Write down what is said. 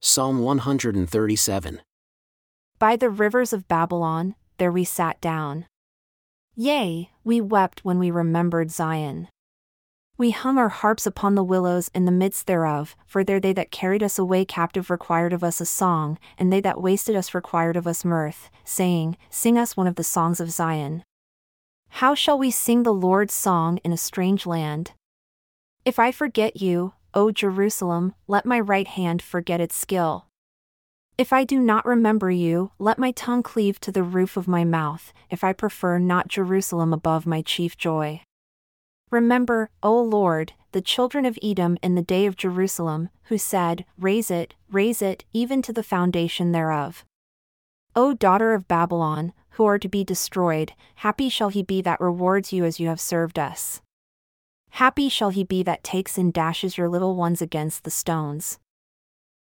Psalm 137. By the rivers of Babylon, there we sat down. Yea, we wept when we remembered Zion. We hung our harps upon the willows in the midst thereof, for there they that carried us away captive required of us a song, and they that wasted us required of us mirth, saying, Sing us one of the songs of Zion. How shall we sing the Lord's song in a strange land? If I forget you, O Jerusalem, let my right hand forget its skill. If I do not remember you, let my tongue cleave to the roof of my mouth, if I prefer not Jerusalem above my chief joy. Remember, O Lord, the children of Edom in the day of Jerusalem, who said, Raze it, raze it, even to the foundation thereof. O daughter of Babylon, who are to be destroyed, happy shall he be that rewards you as you have served us. Happy shall he be that takes and dashes your little ones against the stones.